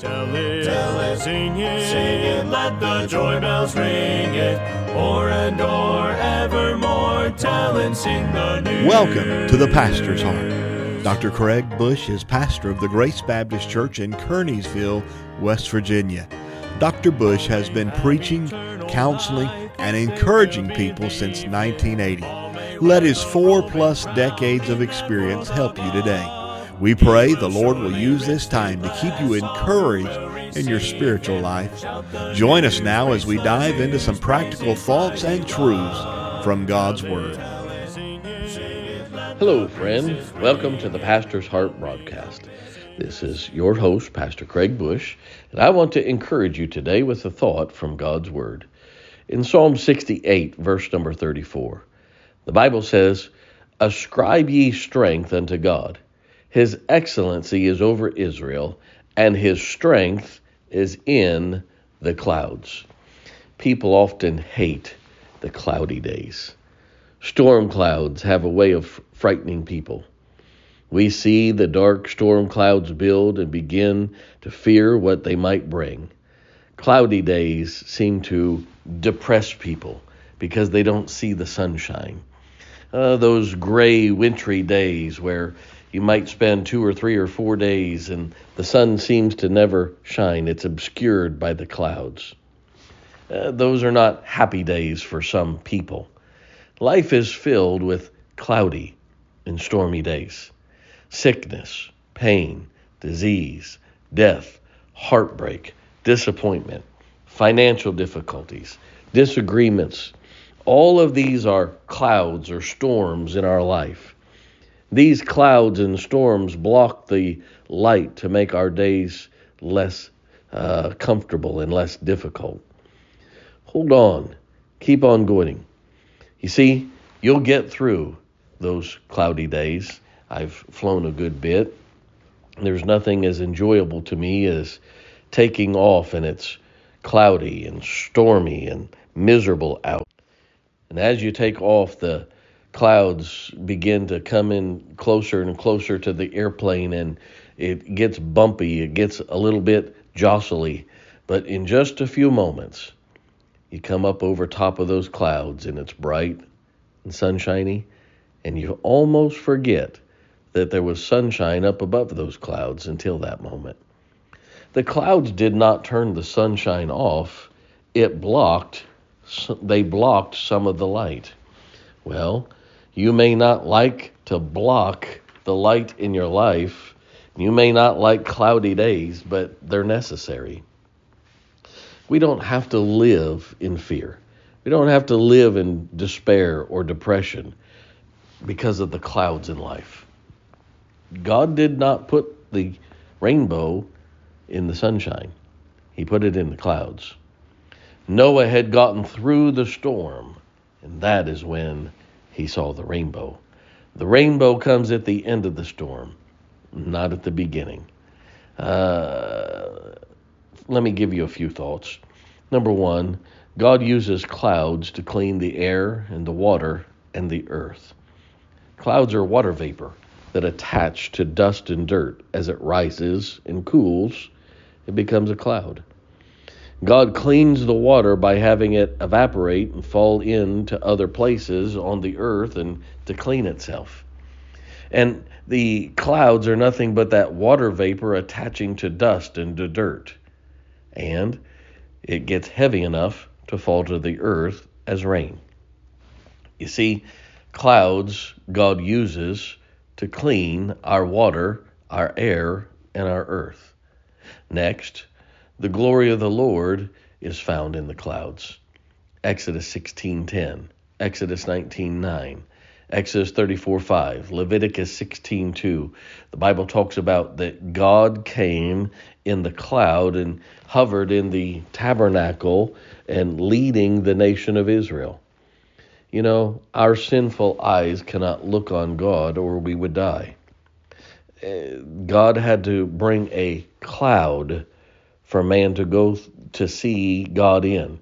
Tell it, tell it, sing it, sing it, let the joy bells ring it. O'er and o'er, evermore, tell and sing the news. Welcome to the Pastor's Heart. Dr. Craig Bush is pastor of the Grace Baptist Church in Kearneysville, West Virginia. Dr. Bush has been preaching, counseling, and encouraging people since 1980. Let his four plus decades of experience help you today. We pray the Lord will use this time to keep you encouraged in your spiritual life. Join us now as we dive into some practical thoughts and truths from God's Word. Hello, friend. Welcome to the Pastor's Heart broadcast. This is your host, Pastor Craig Bush, and I want to encourage you today with a thought from God's Word. In Psalm 68, verse number 34, the Bible says, Ascribe ye strength unto God. His excellency is over Israel, and his strength is in the clouds. People often hate the cloudy days. Storm clouds have a way of frightening people. We see the dark storm clouds build and begin to fear what they might bring. Cloudy days seem to depress people because they don't see the sunshine. Uh, those gray, wintry days where you might spend two or three or four days and the sun seems to never shine. It's obscured by the clouds. Uh, those are not happy days for some people. Life is filled with cloudy and stormy days. Sickness, pain, disease, death, heartbreak, disappointment, financial difficulties, disagreements. All of these are clouds or storms in our life. These clouds and storms block the light to make our days less uh, comfortable and less difficult. Hold on, keep on going. You see, you'll get through those cloudy days. I've flown a good bit. There's nothing as enjoyable to me as taking off and it's cloudy and stormy and miserable out. And as you take off, the clouds begin to come in closer and closer to the airplane and it gets bumpy, it gets a little bit jostly. But in just a few moments, you come up over top of those clouds and it's bright and sunshiny, and you almost forget that there was sunshine up above those clouds until that moment. The clouds did not turn the sunshine off, it blocked they blocked some of the light. Well, you may not like to block the light in your life. You may not like cloudy days, but they're necessary. We don't have to live in fear. We don't have to live in despair or depression because of the clouds in life. God did not put the rainbow in the sunshine, He put it in the clouds. Noah had gotten through the storm, and that is when he saw the rainbow. The rainbow comes at the end of the storm, not at the beginning. Uh, let me give you a few thoughts. Number one, God uses clouds to clean the air and the water and the earth. Clouds are water vapor that attach to dust and dirt. As it rises and cools, it becomes a cloud. God cleans the water by having it evaporate and fall into other places on the earth and to clean itself. And the clouds are nothing but that water vapor attaching to dust and to dirt. And it gets heavy enough to fall to the earth as rain. You see, clouds God uses to clean our water, our air, and our earth. Next, the glory of the Lord is found in the clouds. Exodus 16:10, Exodus 19:9, Exodus 34:5, Leviticus 16:2. The Bible talks about that God came in the cloud and hovered in the tabernacle and leading the nation of Israel. You know, our sinful eyes cannot look on God or we would die. Eh, God had to bring a cloud for man to go to see God in.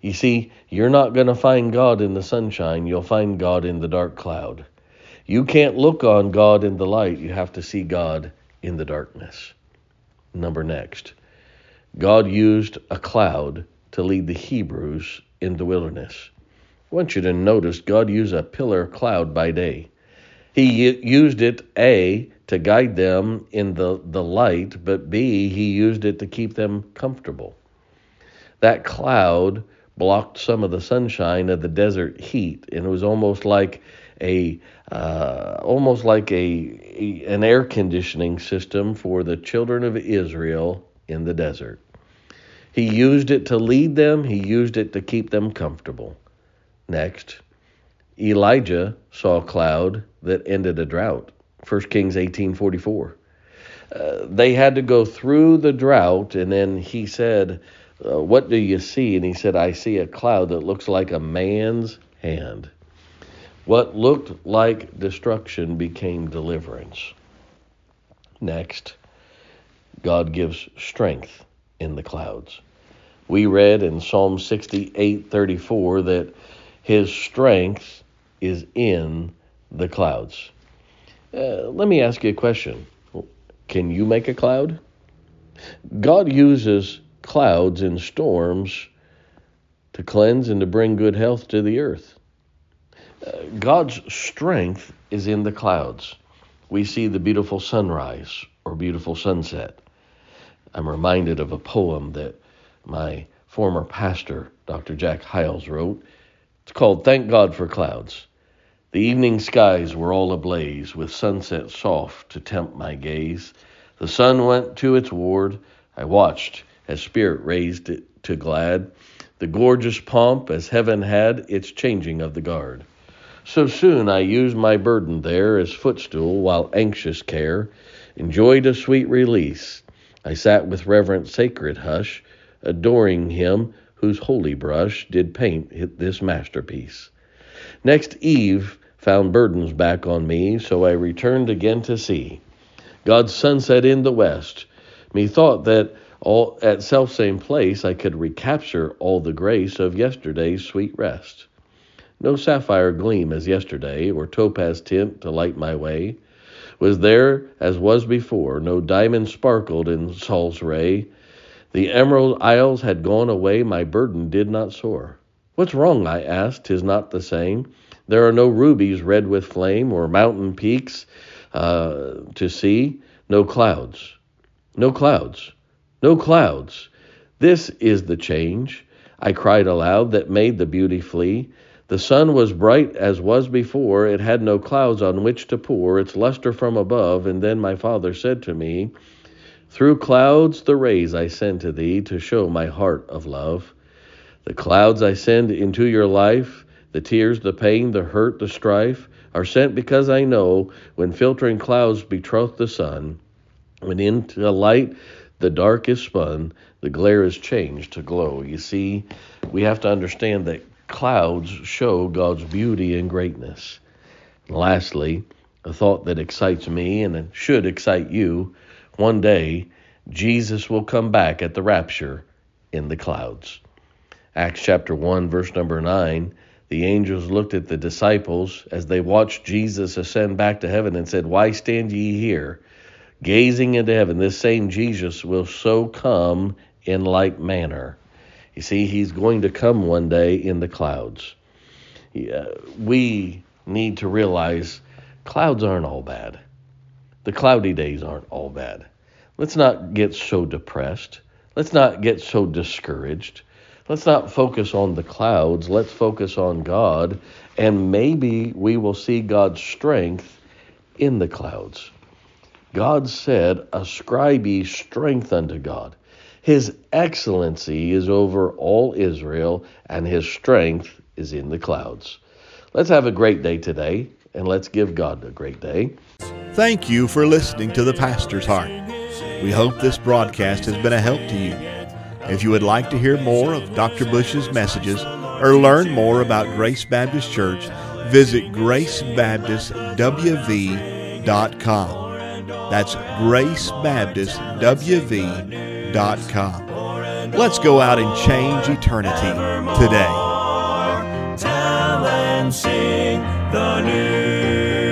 You see, you're not going to find God in the sunshine, you'll find God in the dark cloud. You can't look on God in the light, you have to see God in the darkness. Number next. God used a cloud to lead the Hebrews in the wilderness. I want you to notice God used a pillar cloud by day. He used it, A, to guide them in the, the light, but B, he used it to keep them comfortable. That cloud blocked some of the sunshine of the desert heat, and it was almost like a uh, almost like a, a an air conditioning system for the children of Israel in the desert. He used it to lead them. He used it to keep them comfortable. Next, Elijah saw a cloud that ended a drought. 1 Kings 18:44. Uh, they had to go through the drought, and then he said, uh, What do you see? And he said, I see a cloud that looks like a man's hand. What looked like destruction became deliverance. Next, God gives strength in the clouds. We read in Psalm 68:34 that his strength is in the clouds. Uh, let me ask you a question. Can you make a cloud? God uses clouds and storms to cleanse and to bring good health to the earth. Uh, God's strength is in the clouds. We see the beautiful sunrise or beautiful sunset. I'm reminded of a poem that my former pastor, Dr. Jack Hyles, wrote. It's called Thank God for Clouds. The evening skies were all ablaze with sunset soft to tempt my gaze. The sun went to its ward. I watched as spirit raised it to glad the gorgeous pomp as heaven had its changing of the guard. So soon I used my burden there as footstool while anxious care enjoyed a sweet release. I sat with reverent sacred hush, adoring him whose holy brush did paint this masterpiece. Next eve found burdens back on me, so I returned again to see. God's sunset in the west. Methought that all at self same place I could recapture all the grace of yesterday's sweet rest. No sapphire gleam as yesterday, or topaz tint to light my way, was there as was before. No diamond sparkled in Sol's ray. The emerald isles had gone away, my burden did not soar. What's wrong? I asked. Tis not the same. There are no rubies red with flame, or mountain peaks uh, to see, no clouds. No clouds. No clouds. This is the change. I cried aloud that made the beauty flee. The sun was bright as was before, it had no clouds on which to pour its luster from above, and then my father said to me, Through clouds the rays I send to thee to show my heart of love. The clouds I send into your life, the tears, the pain, the hurt, the strife, are sent because I know when filtering clouds betroth the sun, when into light the dark is spun, the glare is changed to glow. You see, we have to understand that clouds show God's beauty and greatness. And lastly, a thought that excites me and should excite you one day, Jesus will come back at the rapture in the clouds. Acts chapter 1, verse number 9 the angels looked at the disciples as they watched Jesus ascend back to heaven and said, Why stand ye here? Gazing into heaven, this same Jesus will so come in like manner. You see, he's going to come one day in the clouds. we need to realize clouds aren't all bad. The cloudy days aren't all bad. Let's not get so depressed. Let's not get so discouraged. Let's not focus on the clouds. Let's focus on God. And maybe we will see God's strength in the clouds. God said, Ascribe ye strength unto God. His excellency is over all Israel, and his strength is in the clouds. Let's have a great day today, and let's give God a great day. Thank you for listening to The Pastor's Heart. We hope this broadcast has been a help to you. If you would like to hear more of Dr. Bush's messages or learn more about Grace Baptist Church, visit gracebaptistwv.com. That's gracebaptistwv.com. Let's go out and change eternity today. Sing the news.